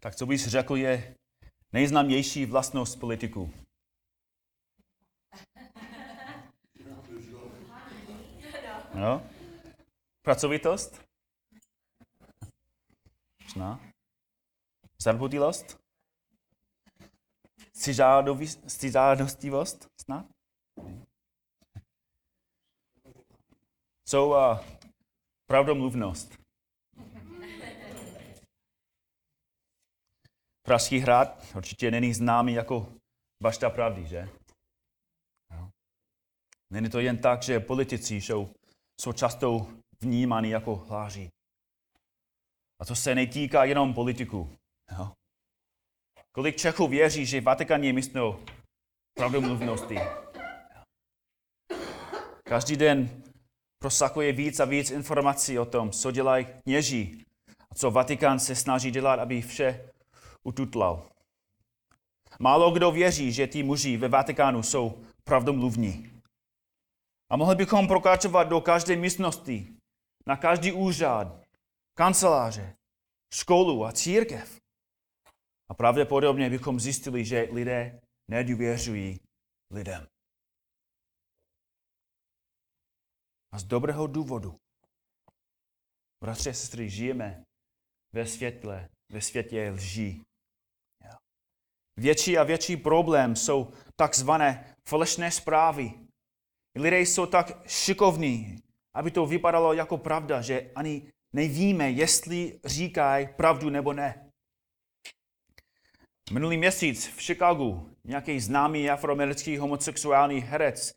Tak co bys řekl je nejznámější vlastnost politiků? No? Pracovitost? Možná. Zarbudilost? Stižádostivost? Snad? Co uh, pravdomluvnost? Pražský hrad určitě není známý jako bašta pravdy, že? Není to jen tak, že politici jsou, jsou často vnímáni jako hláři. A to se netýká jenom politiků. Jo? Kolik Čechů věří, že Vatikán je místo pravdomluvnosti? Každý den prosakuje víc a víc informací o tom, co dělají kněží a co Vatikán se snaží dělat, aby vše ututlal. Málo kdo věří, že ti muži ve Vatikánu jsou pravdomluvní. A mohli bychom prokračovat do každé místnosti, na každý úřad, kanceláře, školu a církev. A pravděpodobně bychom zjistili, že lidé nedůvěřují lidem. A z dobrého důvodu. Bratři a sestry, žijeme ve světle, ve světě lží. Větší a větší problém jsou takzvané falešné zprávy. Lidé jsou tak šikovní, aby to vypadalo jako pravda, že ani nevíme, jestli říkají pravdu nebo ne. Minulý měsíc v Chicagu nějaký známý afroamerický homosexuální herec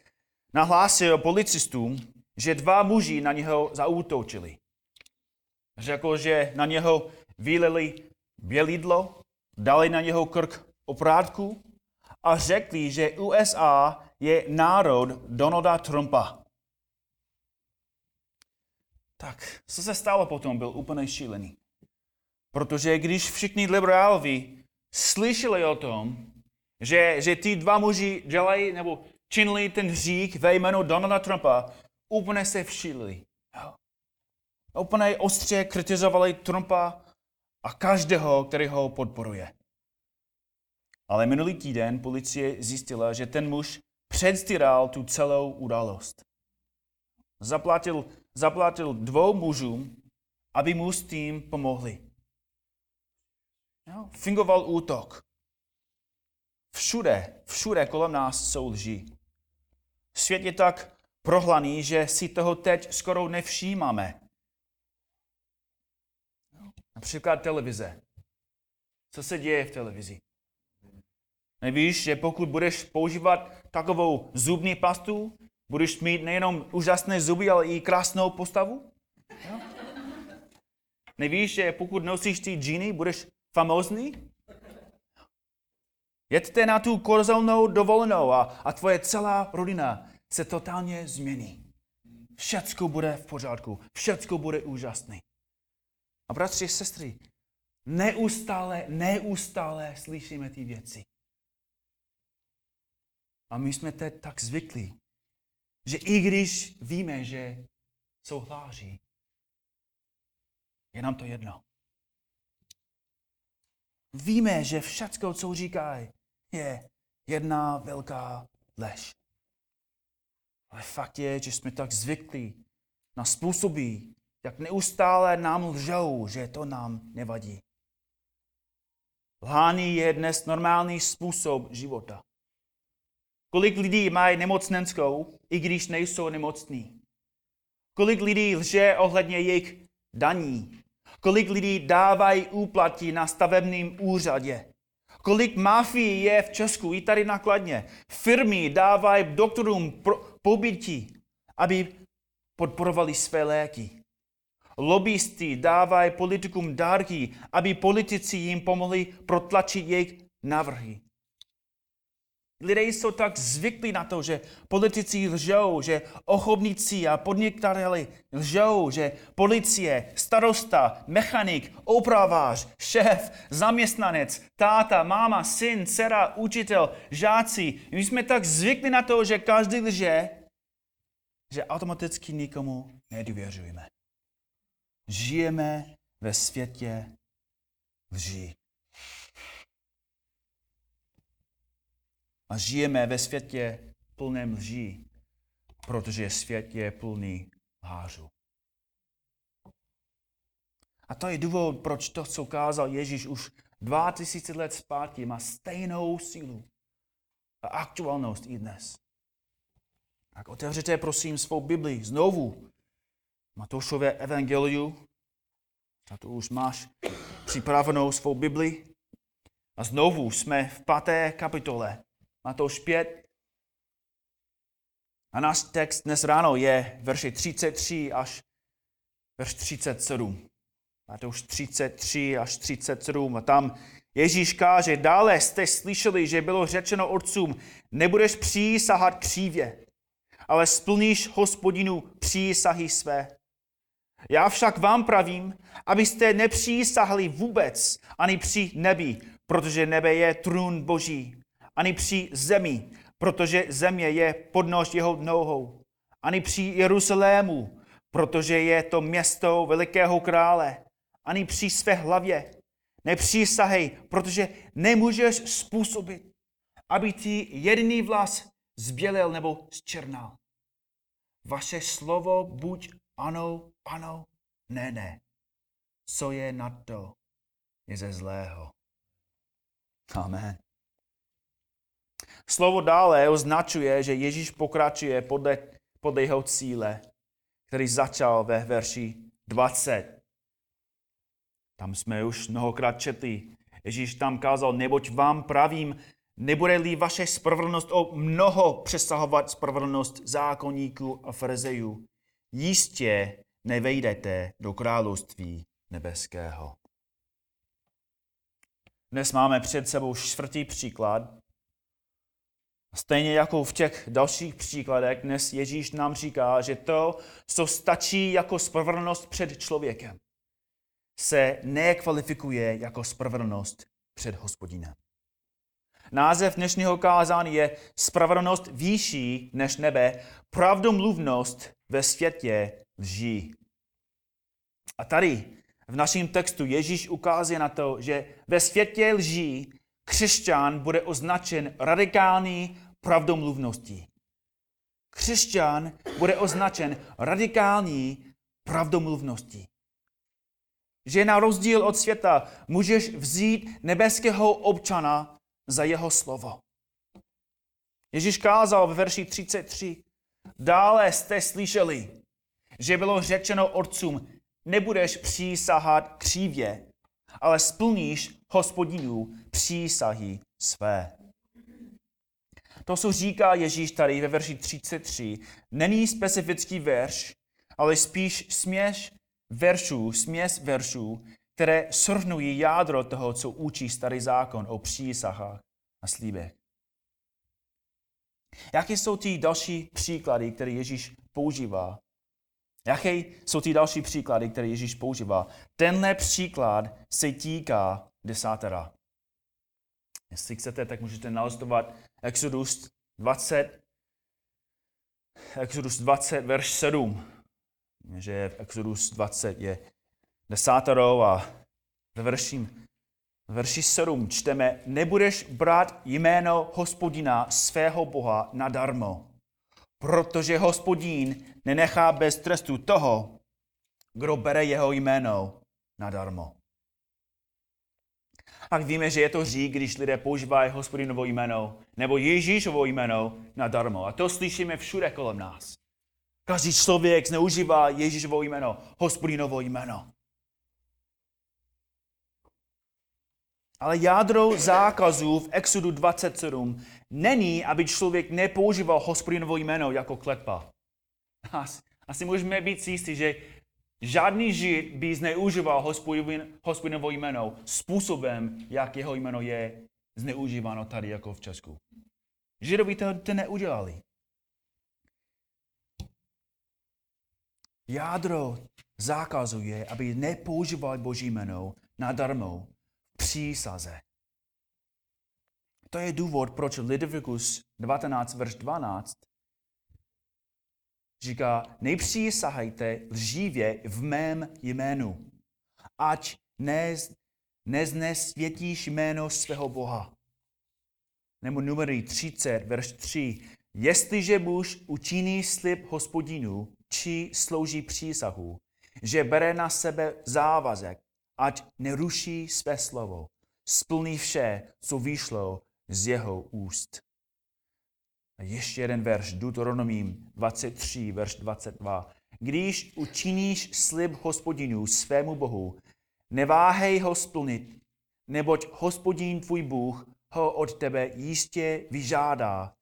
nahlásil policistům, že dva muži na něho zaútočili. Řekl, že na něho vylili bělidlo, dali na něho krk oprátku a řekli, že USA je národ Donalda Trumpa. Tak, co se stalo potom, byl úplně šílený. Protože když všichni liberálovi slyšeli o tom, že, že ty dva muži dělají nebo činili ten hřích ve jménu Donalda Trumpa, úplně se všílili. Úplně ostře kritizovali Trumpa a každého, který ho podporuje. Ale minulý týden policie zjistila, že ten muž předstíral tu celou událost. Zaplatil, zaplatil dvou mužům, aby mu s tím pomohli. Fingoval útok. Všude, všude kolem nás jsou lži. Svět je tak prohlaný, že si toho teď skoro nevšímáme. Například televize. Co se děje v televizi? Nevíš, že pokud budeš používat takovou zubní pastu, budeš mít nejenom úžasné zuby, ale i krásnou postavu? Jo? Nevíš, že pokud nosíš ty džíny, budeš famózní? Jeďte na tu korzelnou dovolenou a, a tvoje celá rodina se totálně změní. Všecko bude v pořádku, všecko bude úžasný. A bratři sestry, neustále, neustále slyšíme ty věci. A my jsme teď tak zvyklí, že i když víme, že jsou hláří, je nám to jedno. Víme, že všecko, co říkají, je jedna velká lež. Ale fakt je, že jsme tak zvyklí na způsoby, jak neustále nám lžou, že to nám nevadí. Lhání je dnes normální způsob života. Kolik lidí mají nemocnenskou, i když nejsou nemocní? Kolik lidí lže ohledně jejich daní? Kolik lidí dávají úplatí na stavebním úřadě? Kolik mafií je v Česku i tady nakladně? Firmy dávají doktorům pobytí, aby podporovali své léky. Lobbysty dávají politikům dárky, aby politici jim pomohli protlačit jejich návrhy. Lidé jsou tak zvyklí na to, že politici lžou, že ochobníci a podnikateli lžou, že policie, starosta, mechanik, opravář, šéf, zaměstnanec, táta, máma, syn, dcera, učitel, žáci. My jsme tak zvyklí na to, že každý lže, že automaticky nikomu nedůvěřujeme. Žijeme ve světě lží. A žijeme ve světě plném lží, protože svět je plný lhářů. A to je důvod, proč to, co kázal Ježíš už 2000 let zpátky, má stejnou sílu a aktuálnost i dnes. Tak otevřete prosím svou Bibli znovu. Matoušové evangeliu. A tu už máš připravenou svou Bibli. A znovu jsme v páté kapitole. Matouš 5. A náš text dnes ráno je verši 33 až verš 37. Matouš 33 až 37 a tam Ježíš káže, dále jste slyšeli, že bylo řečeno otcům, nebudeš přísahat křívě, ale splníš hospodinu přísahy své. Já však vám pravím, abyste nepřísahli vůbec ani při nebi, protože nebe je trůn boží, ani při zemi, protože země je podnož jeho nohou, ani při Jeruzalému, protože je to město velikého krále, ani při své hlavě. Nepřísahej, protože nemůžeš způsobit, aby ti jediný vlas zbělel nebo zčernal. Vaše slovo buď ano, ano, ne, ne. Co je na to, je ze zlého. Amen. Slovo dále označuje, že Ježíš pokračuje podle, podle jeho cíle, který začal ve verši 20. Tam jsme už mnohokrát četli. Ježíš tam kázal, neboť vám pravím, nebude-li vaše spravedlnost o mnoho přesahovat spravedlnost zákonníků a farizejů, jistě nevejdete do království nebeského. Dnes máme před sebou čtvrtý příklad. Stejně jako v těch dalších příkladech, dnes Ježíš nám říká, že to, co stačí jako spravedlnost před člověkem, se nekvalifikuje jako spravedlnost před hospodinem. Název dnešního kázání je Spravedlnost výšší než nebe, pravdomluvnost ve světě lží. A tady v našem textu Ježíš ukazuje na to, že ve světě lží křesťan bude označen radikální pravdomluvností. Křesťan bude označen radikální pravdomluvností. Že na rozdíl od světa můžeš vzít nebeského občana za jeho slovo. Ježíš kázal v verši 33. Dále jste slyšeli, že bylo řečeno otcům, nebudeš přísahat křívě, ale splníš hospodinu přísahy své. To, co říká Ježíš tady ve verši 33, není specifický verš, ale spíš směš veršů, směs veršů, které shrnují jádro toho, co učí starý zákon o přísahách a slíbech. Jaké jsou ty další příklady, které Ježíš používá Jaké jsou ty další příklady, které Ježíš používá? Tenhle příklad se týká desátera. Jestli chcete, tak můžete nalistovat Exodus 20, Exodus 20, verš 7. Že v Exodus 20 je desátero a ve verši, ve verši 7 čteme, nebudeš brát jméno hospodina svého Boha nadarmo protože hospodín nenechá bez trestu toho, kdo bere jeho jméno nadarmo. Tak víme, že je to řík, když lidé používají hospodinovo jméno nebo Ježíšovo jméno nadarmo. A to slyšíme všude kolem nás. Každý člověk zneužívá Ježíšovo jméno, hospodinovo jméno. Ale jádro zákazu v Exodu 27 není, aby člověk nepoužíval hospodinovo jméno jako kletba. Asi můžeme být jistí, že žádný žid by zneužíval hospodinovo jméno způsobem, jak jeho jméno je zneužíváno tady jako v Česku. Židovi to, to neudělali. Jádro zákazu je, aby nepoužívali Boží jméno nadarmo přísaze. To je důvod, proč Leviticus 19, verš 12 říká, nepřísahajte lžívě v mém jménu, ať ne, neznesvětíš jméno svého Boha. Nebo numery 30, verš 3. Jestliže muž učiní slib hospodinu, či slouží přísahu, že bere na sebe závazek, ať neruší své slovo, splní vše, co vyšlo z jeho úst. A ještě jeden verš, Deuteronomím 23, verš 22. Když učiníš slib hospodinu svému Bohu, neváhej ho splnit, neboť hospodin tvůj Bůh ho od tebe jistě vyžádá,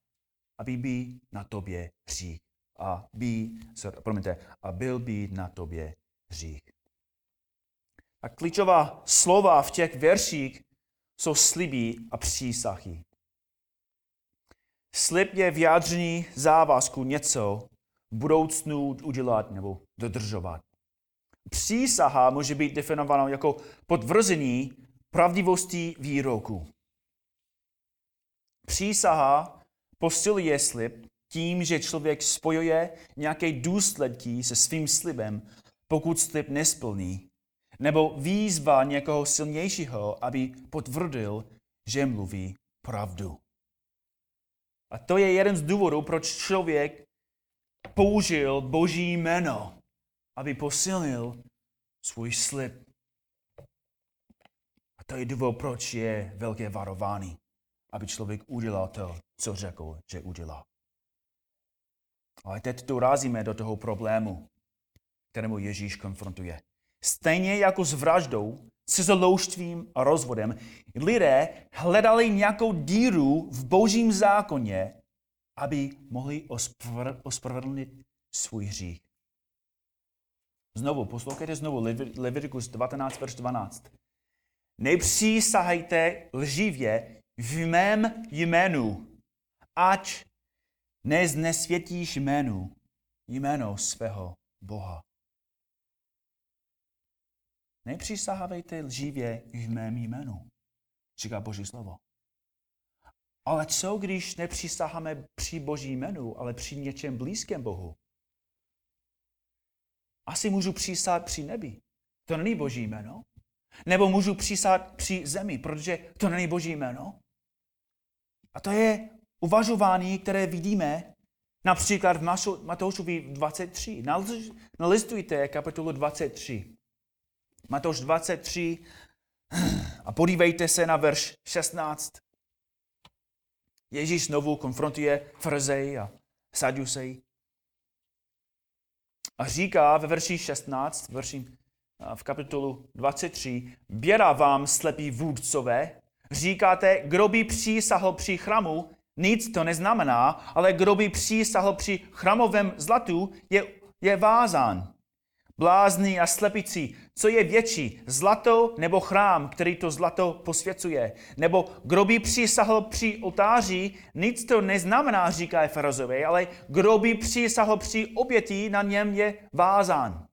aby by na tobě hřích. A, by, promiňte, a byl by na tobě hřích. A klíčová slova v těch verších jsou sliby a přísahy. Slib je vyjádření závazku něco v budoucnu udělat nebo dodržovat. Přísaha může být definována jako potvrzení pravdivosti výroku. Přísaha posiluje slib tím, že člověk spojuje nějaké důsledky se svým slibem, pokud slib nesplní, nebo výzva někoho silnějšího, aby potvrdil, že mluví pravdu. A to je jeden z důvodů, proč člověk použil Boží jméno, aby posilnil svůj slib. A to je důvod, proč je velké varování, aby člověk udělal to, co řekl, že udělá. Ale teď dorazíme do toho problému, kterému Ježíš konfrontuje. Stejně jako s vraždou, cizolouštvím a rozvodem, lidé hledali nějakou díru v božím zákoně, aby mohli ospravedlnit svůj hřích. Znovu, poslouchejte znovu Leviticus 19, verš 12. Nepřísahejte lživě v mém jménu, ať neznesvětíš jménu, jméno svého Boha. Nepřisahávejte lživě v mém jménu, říká Boží slovo. Ale co, když nepřisaháme při Boží jménu, ale při něčem blízkém Bohu? Asi můžu přísát při nebi. To není Boží jméno. Nebo můžu přísát při zemi, protože to není Boží jméno. A to je uvažování, které vidíme například v Matoušovi 23. Nalistujte kapitolu 23. Matouš 23 a podívejte se na verš 16. Ježíš znovu konfrontuje Frzej a Sadusej. A říká ve verši 16, verši, v kapitolu 23, běra vám slepí vůdcové, říkáte, kdo by přísahl při chramu, nic to neznamená, ale kdo by přísahl při chramovém zlatu, je, je vázán. Blázní a slepici, co je větší, zlato nebo chrám, který to zlato posvěcuje? Nebo kdo by přísahl při oltáři, nic to neznamená, říká Farazové, ale kdo by přísahl při oběti, na něm je vázán.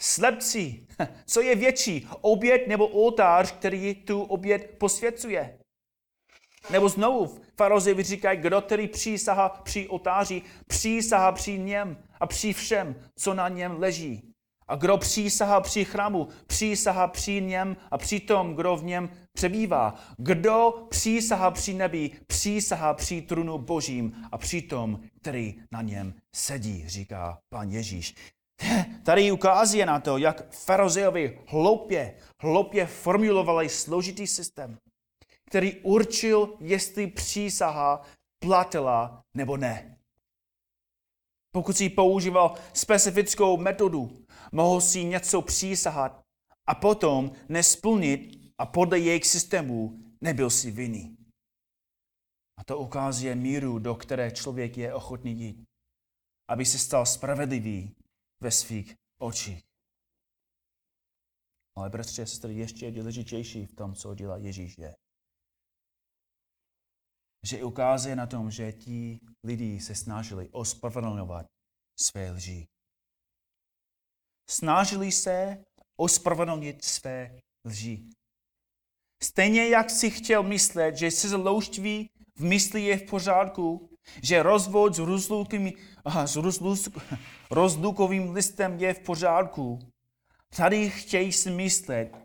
Slepci, co je větší, oběd nebo oltář, který tu oběd posvěcuje? Nebo znovu, farozevi říkají, kdo který přísahá při oltáři, přísahá při něm a při všem, co na něm leží. A kdo přísahá při chrámu, přísahá při něm a při tom, kdo v něm přebývá. Kdo přísahá při nebi, přísahá při trunu božím a při tom, který na něm sedí, říká pan Ježíš. Tady ukazuje na to, jak farizeovi hloupě, hloupě formulovali složitý systém, který určil, jestli přísaha platila nebo ne. Pokud si používal specifickou metodu, mohl si něco přísahat a potom nesplnit a podle jejich systému nebyl si vinný. A to ukazuje míru, do které člověk je ochotný jít, aby se stal spravedlivý ve svých očích. Ale bratři a sestry, ještě důležitější v tom, co dělá Ježíš je, že ukazuje na tom, že ti lidi se snažili ospravedlňovat své lži. Snažili se ospravedlnit své lži. Stejně jak si chtěl myslet, že cizolouštví v mysli je v pořádku, že rozvod s, rozlukým, s rozlukovým listem je v pořádku, tady chtějí si myslet,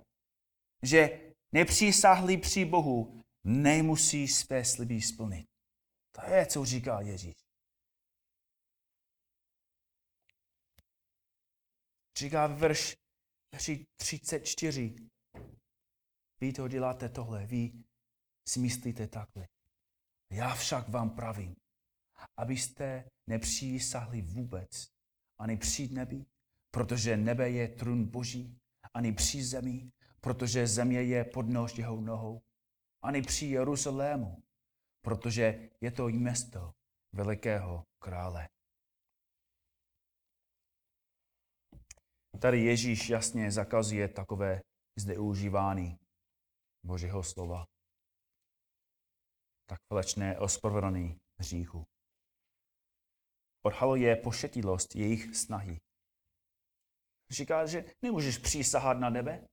že nepřísahlý při Bohu, nemusí své sliby splnit. To je, co říká Ježíš. Říká verš, verši 34. Vy to děláte tohle, vy si myslíte takhle. Já však vám pravím, abyste nepřísahli vůbec ani při nebi, protože nebe je trůn Boží, ani při zemi, protože země je podnož jeho nohou, ani při Jeruzalému, protože je to město velikého krále. Tady Ježíš jasně zakazuje takové zneužívání Božího slova. Tak falečné ospravedlnění hříchu. Odhaluje pošetilost jejich snahy. Říká, že nemůžeš přísahat na nebe.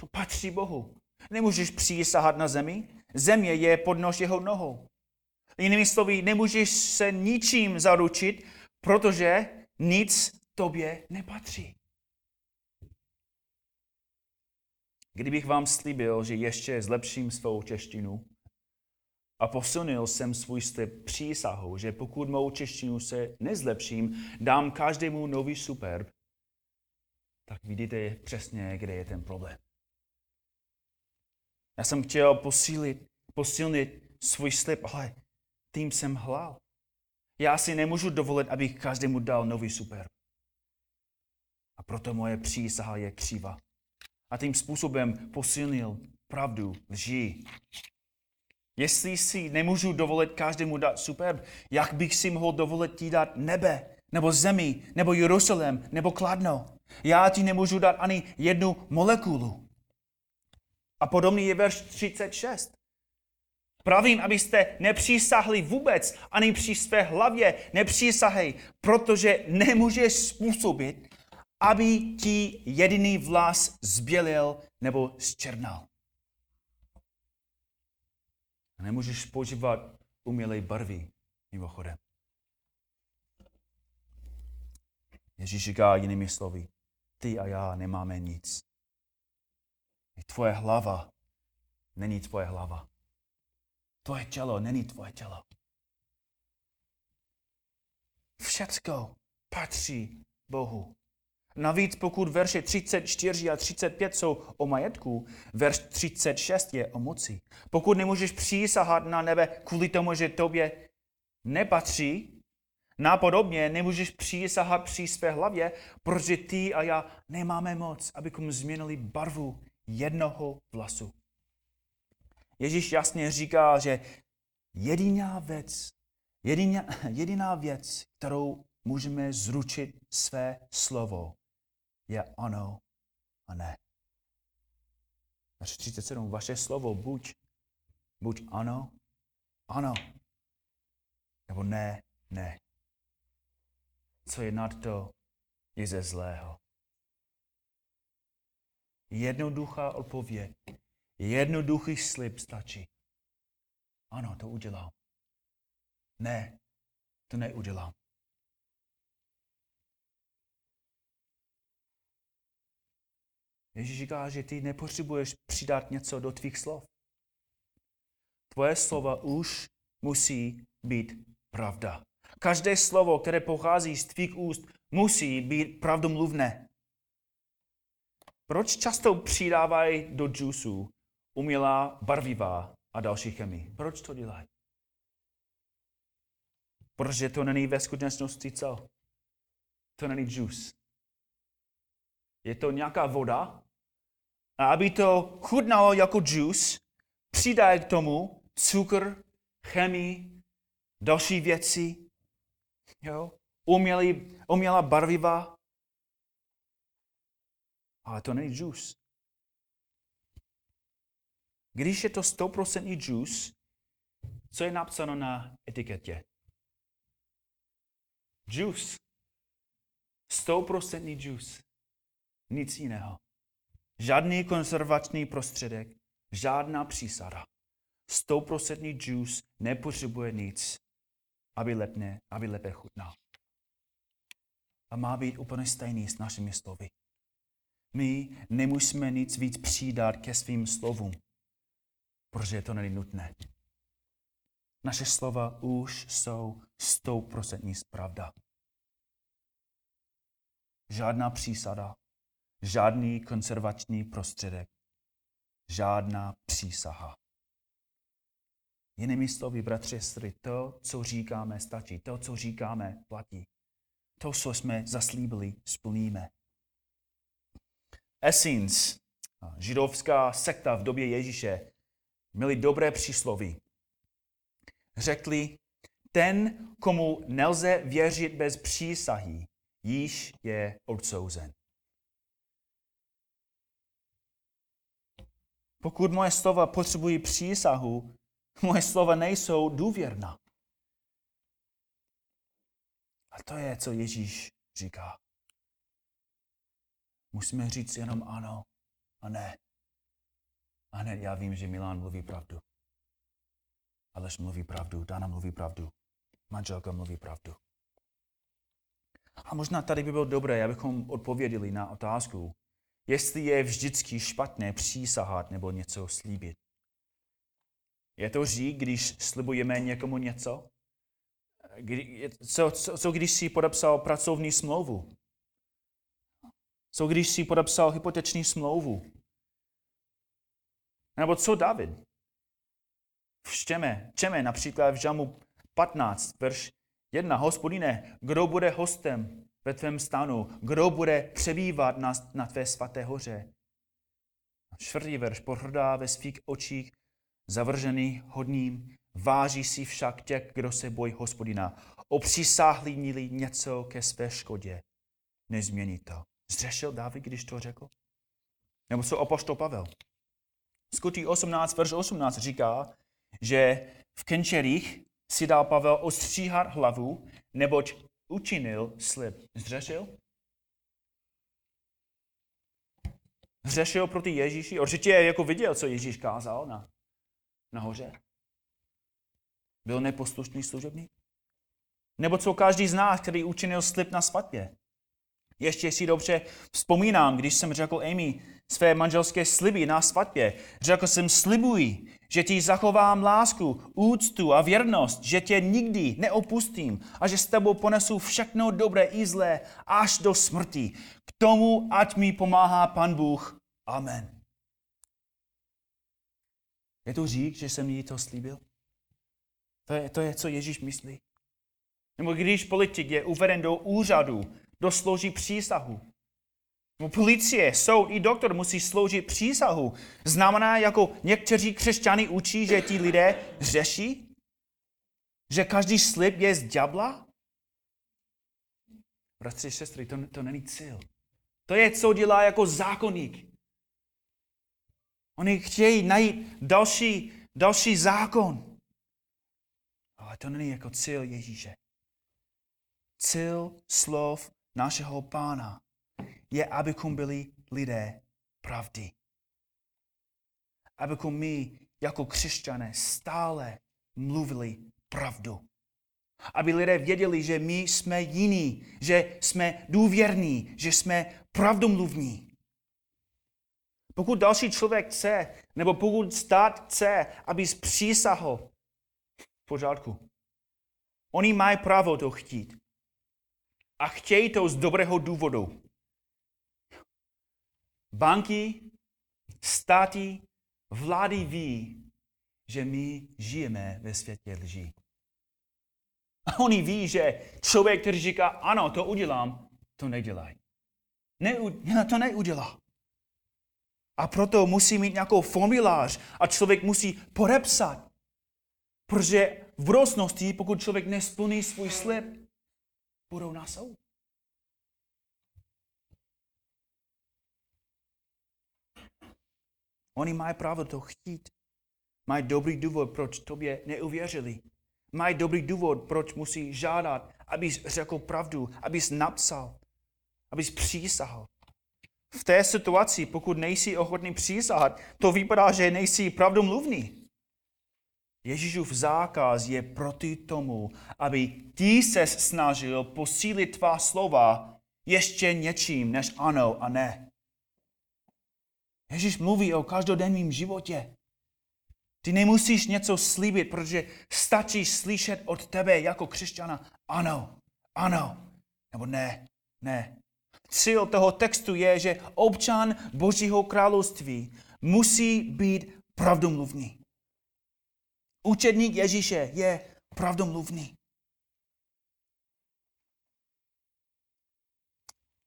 To patří Bohu. Nemůžeš přísahat na zemi. Země je podnož jeho nohou. Jinými slovy, nemůžeš se ničím zaručit, protože nic tobě nepatří. Kdybych vám slíbil, že ještě zlepším svou češtinu a posunil jsem svůj slib přísahou, že pokud mou češtinu se nezlepším, dám každému nový superb, tak vidíte přesně, kde je ten problém. Já jsem chtěl posílit, posilnit svůj slib, ale tím jsem hlal. Já si nemůžu dovolit, abych každému dal nový superb. A proto moje přísaha je křiva a tím způsobem posilnil pravdu lži. Jestli si nemůžu dovolit každému dát superb, jak bych si mohl dovolit ti dát nebe, nebo zemi, nebo Jeruzalém, nebo Kladno? Já ti nemůžu dát ani jednu molekulu. A podobný je verš 36. Pravím, abyste nepřísahli vůbec, ani při své hlavě nepřísahej, protože nemůžeš způsobit, aby ti jediný vlas zbělil nebo zčernal. Nemůžeš používat umělé barvy, mimochodem. Ježíš říká jinými slovy, ty a já nemáme nic. Tvoje hlava není tvoje hlava. Tvoje tělo není tvoje tělo. Všecko patří Bohu. Navíc pokud verše 34 a 35 jsou o majetku, verš 36 je o moci. Pokud nemůžeš přísahat na nebe kvůli tomu, že tobě nepatří, nápodobně nemůžeš přísahat při své hlavě, protože ty a já nemáme moc, abychom změnili barvu jednoho vlasu. Ježíš jasně říká, že jediná věc, jediná, jediná věc, kterou můžeme zručit své slovo, je ano a ne. Verš 37. Vaše slovo buď, buď ano, ano, nebo ne, ne. Co je nad to, je ze zlého. Jednoduchá odpověď, jednoduchý slib stačí. Ano, to udělám. Ne, to neudělám. Ježíš říká, že ty nepotřebuješ přidat něco do tvých slov. Tvoje slova už musí být pravda. Každé slovo, které pochází z tvých úst, musí být pravdomluvné. Proč často přidávají do džusu umělá barviva a další chemii? Proč to dělají? Protože to není ve skutečnosti co? To není džus. Je to nějaká voda, a aby to chutnalo jako džus, přidají k tomu cukr, chemii, další věci, jo? Umělý, umělá barviva. Ale to není džus. Když je to 100% džus, co je napsáno na etiketě? Džus. 100% džus. Nic jiného. Žádný konzervační prostředek, žádná přísada. Stouprocentní džus nepotřebuje nic, aby, lepne, aby lépe chutnal. A má být úplně stejný s našimi slovy. My nemusíme nic víc přidat ke svým slovům. protože to není nutné. Naše slova už jsou stouprocentní pravda. Žádná přísada, žádný konservační prostředek, žádná přísaha. Jinými slovy, bratři, sestry, to, co říkáme, stačí. To, co říkáme, platí. To, co jsme zaslíbili, splníme. Essens, židovská sekta v době Ježíše, měli dobré přísloví. Řekli, ten, komu nelze věřit bez přísahy, již je odsouzen. Pokud moje slova potřebují přísahu, moje slova nejsou důvěrná. A to je, co Ježíš říká. Musíme říct jenom ano a ne. A ne, já vím, že Milan mluví pravdu. Aleš mluví pravdu, Dana mluví pravdu, manželka mluví pravdu. A možná tady by bylo dobré, abychom odpověděli na otázku, jestli je vždycky špatné přísahat nebo něco slíbit. Je to řík, když slibujeme někomu něco? Co, co, co když si podepsal pracovní smlouvu? Co když si podepsal hypoteční smlouvu? Nebo co David? Vštěme, čeme například v Žamu 15, verš 1. Hospodine, kdo bude hostem ve tvém stanu? Kdo bude přebývat na, na tvé svaté hoře? Čtvrtý verš. Pohrdá ve svých očích zavržený hodním, váží si však těch, kdo se bojí hospodina. Opřisáhlí něco ke své škodě. Nezmění to. Zřešil David, když to řekl? Nebo co apoštol Pavel? Skutí 18, verš 18 říká, že v Kenčerích si dal Pavel ostříhat hlavu, neboť učinil slib. Zřešil? Zřešil proti Ježíši? Určitě jako viděl, co Ježíš kázal na, nahoře. Byl neposlušný služebník? Nebo co každý z nás, který učinil slib na svatbě? Ještě si dobře vzpomínám, když jsem řekl Amy své manželské sliby na svatbě. Řekl jsem, slibuji, že ti zachovám lásku, úctu a věrnost, že tě nikdy neopustím a že s tebou ponesu všechno dobré i zlé až do smrti. K tomu, ať mi pomáhá Pan Bůh. Amen. Je to řík, že jsem jí to slíbil? To je, to je, co Ježíš myslí. Nebo když politik je uveden do úřadu, doslouží přísahu. Nebo policie, soud i doktor musí sloužit přísahu. Znamená, jako někteří křesťany učí, že ti lidé řeší? Že každý slib je z ďabla? Bratři, sestry, to, to není cíl. To je, co dělá jako zákonník. Oni chtějí najít další, další zákon. Ale to není jako cíl Ježíše. Cíl slov našeho pána je, abychom byli lidé pravdy. Abychom my jako křesťané stále mluvili pravdu. Aby lidé věděli, že my jsme jiní, že jsme důvěrní, že jsme pravdomluvní. Pokud další člověk chce, nebo pokud stát chce, aby přísahl, v pořádku. Oni mají právo to chtít. A chtějí to z dobrého důvodu. Banky, státy, vlády ví, že my žijeme ve světě lží. A oni ví, že člověk, který říká, ano, to udělám, to nedělají. Neu, to neudělá. A proto musí mít nějakou formulář a člověk musí podepsat. Protože v budoucnosti, pokud člověk nesplní svůj slib, budou na soud. Oni mají právo to chtít. Mají dobrý důvod, proč tobě neuvěřili. Mají dobrý důvod, proč musí žádat, abys řekl pravdu, abys napsal, abys přísahal. V té situaci, pokud nejsi ochotný přísahat, to vypadá, že nejsi pravdomluvný. Ježíšův zákaz je proti tomu, aby ty se snažil posílit tvá slova ještě něčím než ano a ne. Ježíš mluví o každodenním životě. Ty nemusíš něco slíbit, protože stačí slyšet od tebe jako křesťana ano, ano, nebo ne, ne. Cíl toho textu je, že občan Božího království musí být pravdomluvný. Učedník Ježíše je pravdomluvný.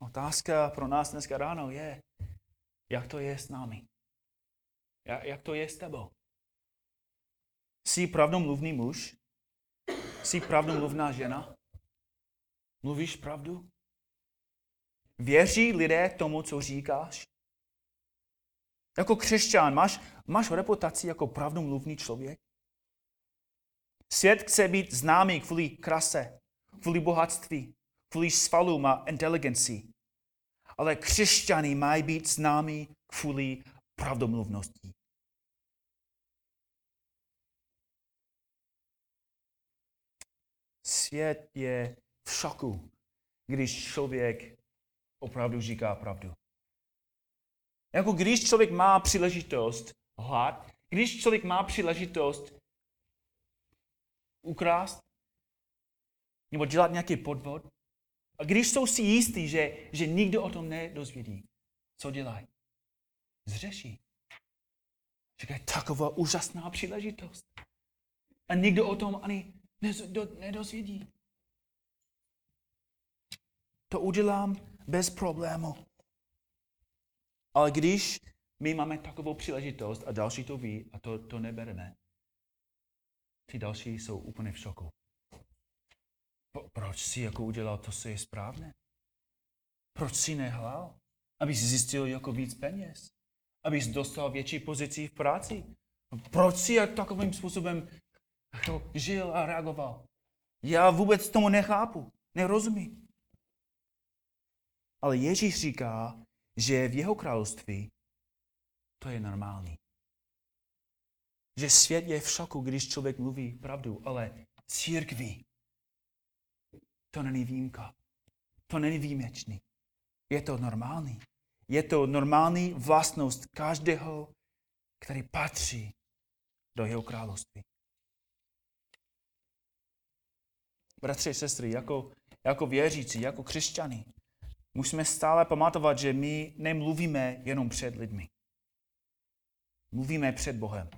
Otázka pro nás dneska ráno je, jak to je s námi? Jak to je s tebou? Jsi pravdomluvný muž? Jsi pravdomluvná žena? Mluvíš pravdu? Věří lidé tomu, co říkáš? Jako křesťan máš, máš reputaci jako pravdomluvný člověk? Svět chce být známý kvůli krase, kvůli bohatství, kvůli svalům a inteligenci. Ale křesťany mají být známí kvůli pravdomluvnosti. Svět je v šoku, když člověk opravdu říká pravdu. Jako když člověk má příležitost hlad, když člověk má příležitost ukrást nebo dělat nějaký podvod, a když jsou si jistí, že, že nikdo o tom nedozvědí, co dělají? Zřeší. Říkají, taková úžasná příležitost. A nikdo o tom ani nedozvědí. To udělám bez problému. Ale když my máme takovou příležitost a další to ví a to, to nebereme, ty další jsou úplně v šoku. Proč si jako udělal to, co je správné? Proč si nehlal? Abys zjistil jako víc peněz? Abys dostal větší pozici v práci? Proč si takovým způsobem to žil a reagoval? Já vůbec tomu nechápu, nerozumím. Ale Ježíš říká, že v jeho království to je normální. Že svět je v šoku, když člověk mluví pravdu, ale církví to není výjimka. To není výjimečný. Je to normální. Je to normální vlastnost každého, který patří do jeho království. Bratři a sestry, jako, jako věřící, jako křesťany, musíme stále pamatovat, že my nemluvíme jenom před lidmi. Mluvíme před Bohem.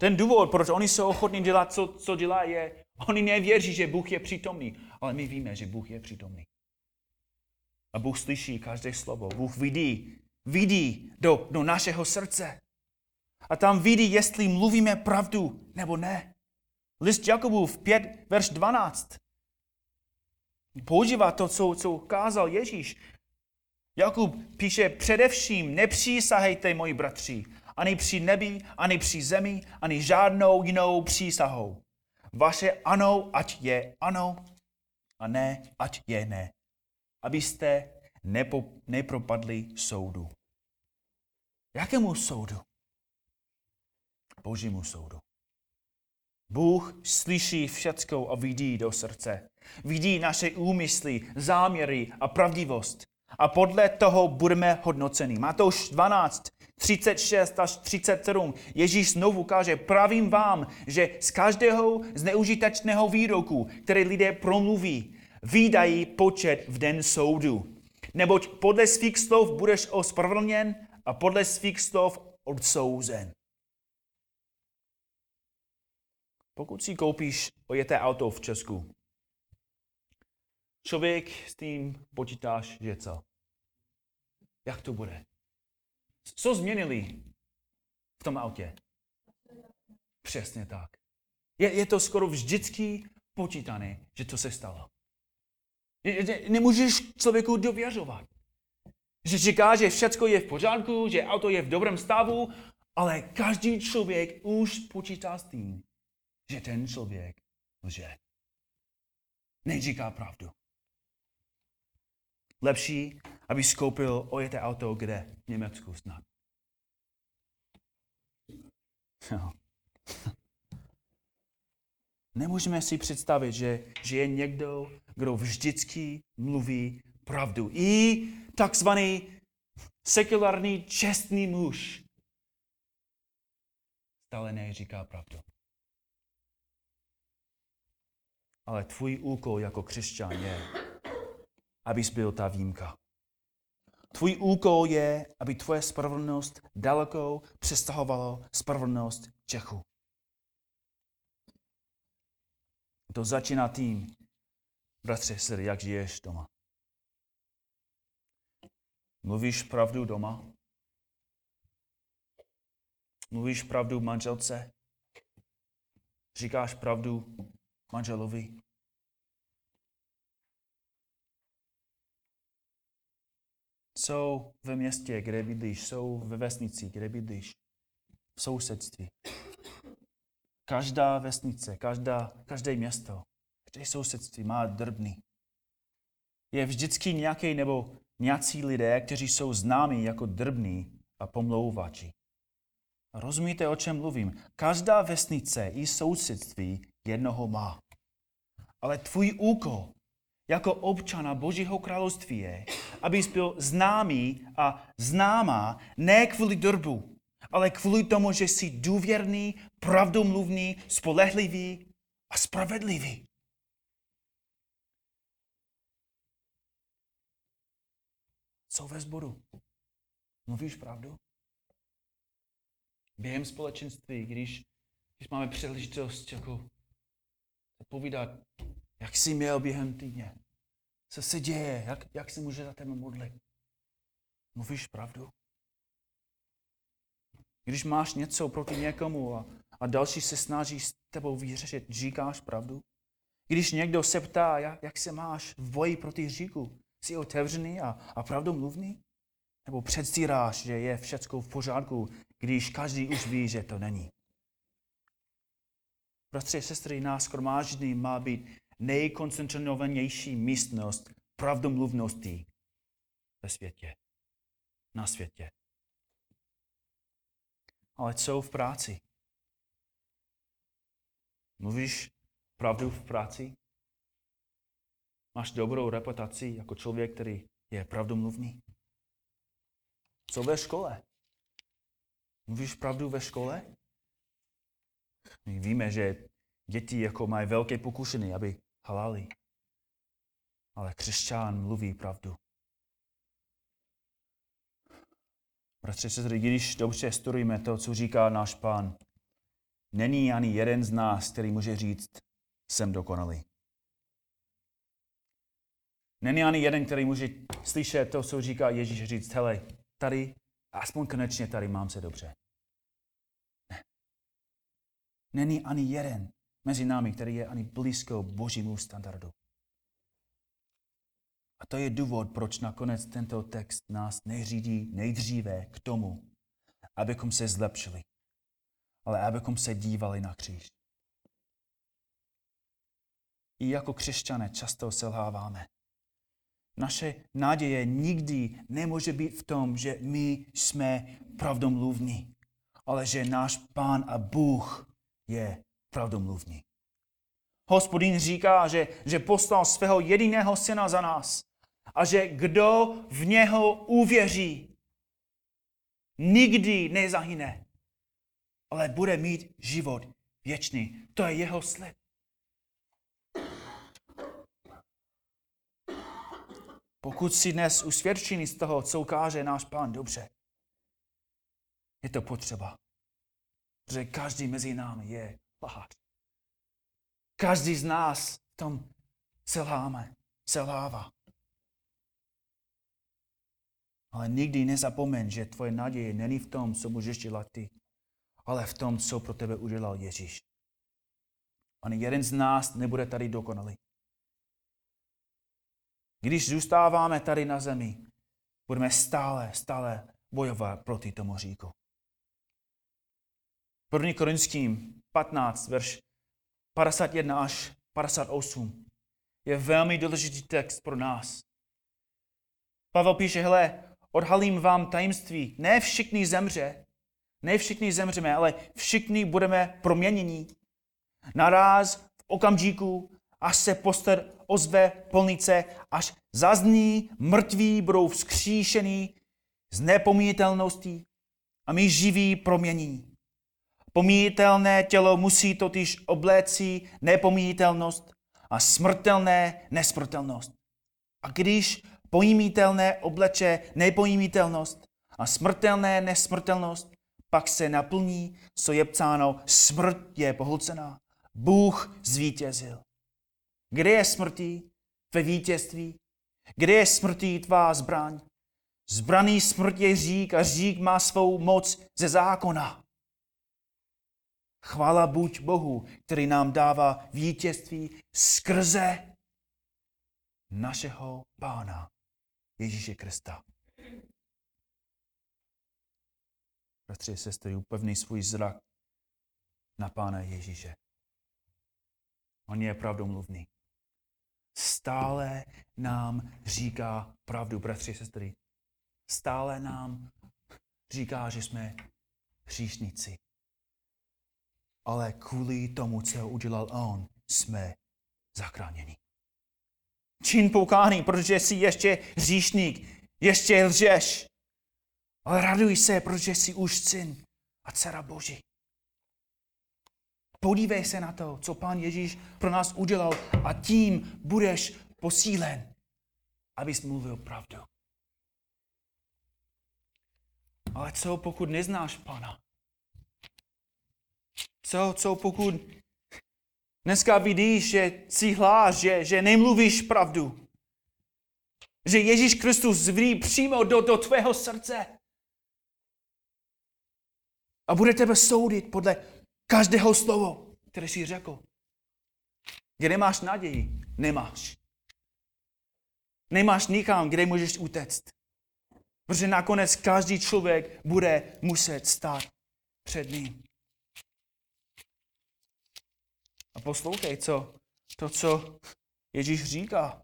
Ten důvod, proč oni jsou ochotní dělat, co, co dělají, je, oni nevěří, že Bůh je přítomný, ale my víme, že Bůh je přítomný. A Bůh slyší každé slovo. Bůh vidí, vidí do, do našeho srdce. A tam vidí, jestli mluvíme pravdu nebo ne. List Jakubův 5, verš 12. Používá to, co, co kázal Ježíš. Jakub píše především, nepřísahejte, moji bratři, ani při nebi, ani při zemi, ani žádnou jinou přísahou. Vaše ano, ať je ano, a ne, ať je ne. Abyste nepo, nepropadli soudu. Jakému soudu? Božímu soudu. Bůh slyší všecko a vidí do srdce. Vidí naše úmysly, záměry a pravdivost. A podle toho budeme hodnoceni. Matouš 12, 36 až 37. Ježíš znovu káže, pravím vám, že z každého zneužitečného výroku, který lidé promluví, výdají počet v den soudu. Neboť podle svých slov budeš ospravedlněn a podle svých slov odsouzen. Pokud si koupíš ojeté auto v Česku, člověk s tím počítáš, že co? Jak to bude? Co změnili v tom autě? Přesně tak. Je, je to skoro vždycky počítané, že to se stalo. Nemůžeš člověku dověřovat. Že říká, že všechno je v pořádku, že auto je v dobrém stavu, ale každý člověk už počítá s tím, že ten člověk lže. Neříká pravdu. Lepší, aby skoupil ojeté auto kde? V Německu snad. No. Nemůžeme si představit, že, že je někdo, kdo vždycky mluví pravdu. I takzvaný sekulární čestný muž stále neříká pravdu. Ale tvůj úkol jako křesťan je, abys byl ta výjimka. Tvůj úkol je, aby tvoje spravedlnost daleko přestahovalo spravedlnost Čechu. To začíná tím, bratře, srdce, jak žiješ doma. Mluvíš pravdu doma? Mluvíš pravdu manželce? Říkáš pravdu manželovi? Jsou ve městě, kde bydlíš, jsou ve vesnici, kde bydlíš, v sousedství. Každá vesnice, každá, každé město, každé sousedství má drbný. Je vždycky nějaký nebo nějací lidé, kteří jsou známí jako drbní a pomlouvači. Rozumíte, o čem mluvím? Každá vesnice i sousedství jednoho má. Ale tvůj úkol jako občana Božího království je, abys byl známý a známá ne kvůli drbu, ale kvůli tomu, že jsi důvěrný, pravdomluvný, spolehlivý a spravedlivý. Co ve sboru? Mluvíš pravdu? Během společenství, když, když máme příležitost jako povídat, jak jsi měl během týdně, co se děje, jak, jak se může za tebe modlit. Mluvíš pravdu? Když máš něco proti někomu a, a další se snaží s tebou vyřešit, říkáš pravdu? Když někdo se ptá, jak, jak se máš v boji proti říku, jsi otevřený a, a pravdomluvný? Nebo předstíráš, že je všechno v pořádku, když každý už ví, že to není? Bratři sestry, nás skromáždění má být nejkoncentrovanější místnost pravdomluvnosti ve světě. Na světě. Ale co v práci? Mluvíš pravdu v práci? Máš dobrou reputaci jako člověk, který je pravdomluvný? Co ve škole? Mluvíš pravdu ve škole? My víme, že děti jako mají velké pokušení, aby halali. Ale křesťan mluví pravdu. Bratře, sestry, když dobře studujeme to, co říká náš pán, není ani jeden z nás, který může říct, jsem dokonalý. Není ani jeden, který může slyšet to, co říká Ježíš, říct, hele, tady, aspoň konečně tady mám se dobře. Ne. Není ani jeden mezi námi, který je ani blízko božímu standardu. A to je důvod, proč nakonec tento text nás neřídí nejdříve k tomu, abychom se zlepšili, ale abychom se dívali na kříž. I jako křesťané často selháváme. Naše naděje nikdy nemůže být v tom, že my jsme pravdomluvní, ale že náš Pán a Bůh je pravdomluvní. Hospodin říká, že, že poslal svého jediného syna za nás a že kdo v něho uvěří, nikdy nezahyne, ale bude mít život věčný. To je jeho slib. Pokud si dnes usvědčený z toho, co ukáže náš pán dobře, je to potřeba. Protože každý mezi námi je lhář. Každý z nás v tom selháme, selhává. Ale nikdy nezapomeň, že tvoje naděje není v tom, co můžeš dělat ty, ale v tom, co pro tebe udělal Ježíš. Ani jeden z nás nebude tady dokonalý. Když zůstáváme tady na zemi, budeme stále, stále bojovat proti tomu říku. 1. Korinským 15, verš 51 až 58 je velmi důležitý text pro nás. Pavel píše, hele, odhalím vám tajemství. Ne všichni zemře, ne všichni zemřeme, ale všichni budeme proměnění. Naraz v okamžiku, až se poster ozve polnice, až zazní, mrtví budou vzkříšený z nepomítelností a my živí promění. Pomíjitelné tělo musí totiž obléci nepomíjitelnost a smrtelné nesmrtelnost. A když pojmítelné obleče nepojmítelnost a smrtelné nesmrtelnost, pak se naplní, co je psáno, smrt je pohlcená. Bůh zvítězil. Kde je smrtí? Ve vítězství. Kde je smrtí tvá zbraň? Zbraný smrt je řík a řík má svou moc ze zákona. Chvála buď Bohu, který nám dává vítězství skrze našeho Pána Ježíše Krista. Bratři a sestry, upevný svůj zrak na Pána Ježíše. On je pravdomluvný. Stále nám říká pravdu, bratři a sestry. Stále nám říká, že jsme hříšníci. Ale kvůli tomu, co udělal on, jsme zachráněni. Čin poukání, protože jsi ještě hříšník, ještě lžeš. Ale raduj se, protože jsi už syn a dcera Boží. Podívej se na to, co pán Ježíš pro nás udělal a tím budeš posílen, abys mluvil pravdu. Ale co pokud neznáš Pana? Co, co pokud dneska vidíš, že si hláš, že, že nemluvíš pravdu? Že Ježíš Kristus zví přímo do, do tvého srdce. A bude tebe soudit podle každého slovo, které jsi řekl. Kde nemáš naději, nemáš. Nemáš nikam, kde můžeš utéct. Protože nakonec každý člověk bude muset stát před ním. A poslouchej, co, to, co Ježíš říká.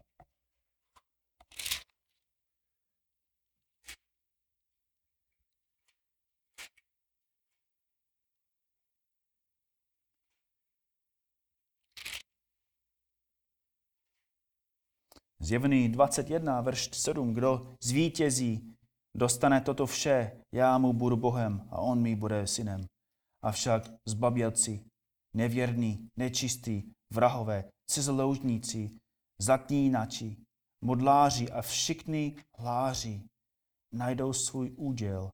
Zjevný 21, verš 7. Kdo zvítězí, dostane toto vše, já mu budu Bohem a on mi bude synem. Avšak zbabělci, nevěrní, nečistí, vrahové, cizoloužníci, zaklínači, modláři a všichni hláři najdou svůj úděl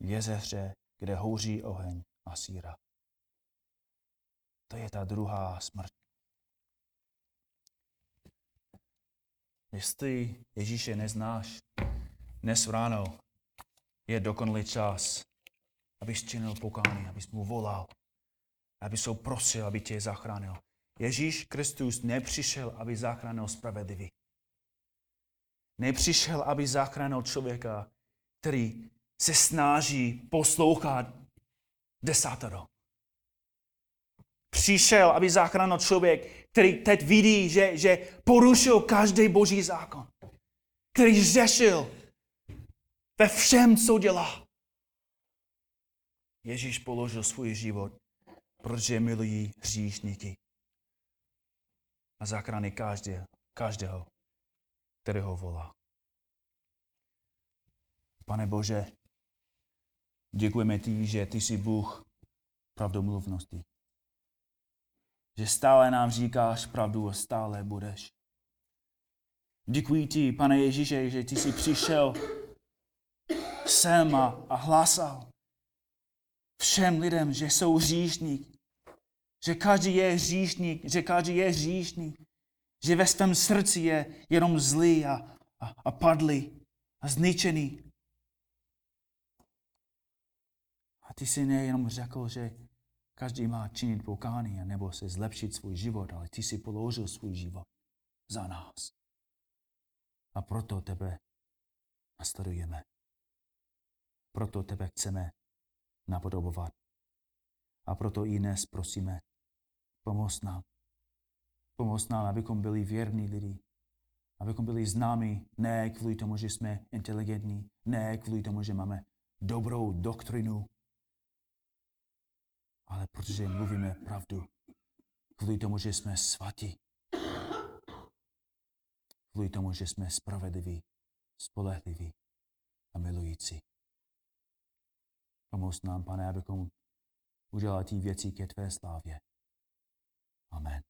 v jezeře, kde houří oheň a síra. To je ta druhá smrt. Jestli Ježíše neznáš, dnes ráno je dokonalý čas, abys činil pokání, abys mu volal, abys ho prosil, aby tě zachránil. Ježíš Kristus nepřišel, aby zachránil spravedlivý. Nepřišel, aby zachránil člověka, který se snaží poslouchat desátero. Přišel, aby zachránil člověk, který teď vidí, že, že porušil každý boží zákon. Který řešil ve všem, co dělá. Ježíš položil svůj život, protože milují hříšníky. A zachrání každého, každého, kterého volá. Pane Bože, děkujeme ti, že ty jsi Bůh pravdomluvnosti že stále nám říkáš pravdu a stále budeš. Děkuji ti, pane Ježíše, že ty jsi přišel sem a, a hlásal všem lidem, že jsou hříšník, že každý je hříšník, že každý je hříšník, že ve svém srdci je jenom zlý a, a, a padlý a zničený. A ty jsi nejenom řekl, že Každý má činit pokání nebo se zlepšit svůj život, ale ty si položil svůj život za nás. A proto tebe nasledujeme. Proto tebe chceme napodobovat. A proto i dnes prosíme, pomoz nám. Pomoz nám, abychom byli věrní lidi. Abychom byli známi ne kvůli tomu, že jsme inteligentní, ne kvůli tomu, že máme dobrou doktrinu, ale protože mluvíme pravdu, kvůli tomu, že jsme svatí, kvůli tomu, že jsme spravedliví, spolehliví a milující. Pomoz nám, pane, abychom udělali ty věci ke tvé slávě. Amen.